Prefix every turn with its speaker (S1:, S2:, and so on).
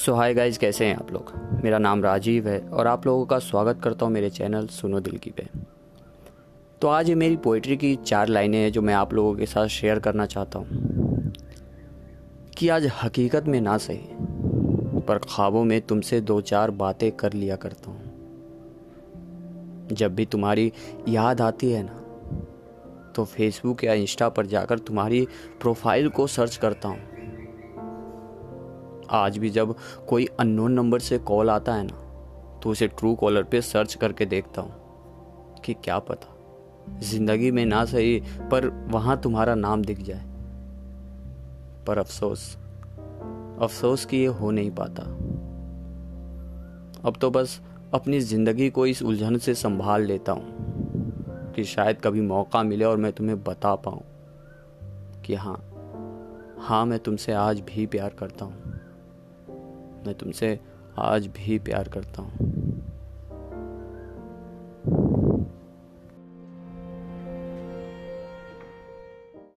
S1: सो हाय guys कैसे हैं आप लोग? मेरा नाम राजीव है और आप लोगों का स्वागत करता हूँ मेरे चैनल सुनो दिल की पे। तो आज ये मेरी पोइट्री की चार लाइनें हैं जो मैं आप लोगों के साथ शेयर करना चाहता हूँ। कि आज हकीकत में ना सही, पर ख्वाबों में तुमसे दो चार बातें कर लिया करता हूँ। जब भी तुम्हारी याद आती है ना तो फेसबुक या इंस्टा पर जाकर तुम्हारी प्रोफ़ाइल को सर्च करता हूँ। आज भी जब कोई अननोन नंबर से कॉल आता है ना तो उसे ट्रू कॉलर पे सर्च करके देखता हूँ कि क्या पता। ज़िंदगी में ना सही, पर वहाँ तुम्हारा नाम दिख जाए। पर अफसोस अफसोस कि ये हो नहीं पाता। अब तो बस अपनी ज़िंदगी को इस उलझन से संभाल लेता हूँ कि शायद कभी मौका मिले और मैं तुम्हें बता पाऊँ कि हाँ हाँ मैं तुमसे आज भी प्यार करता हूँ। मैं तुमसे आज भी प्यार करता हूँ।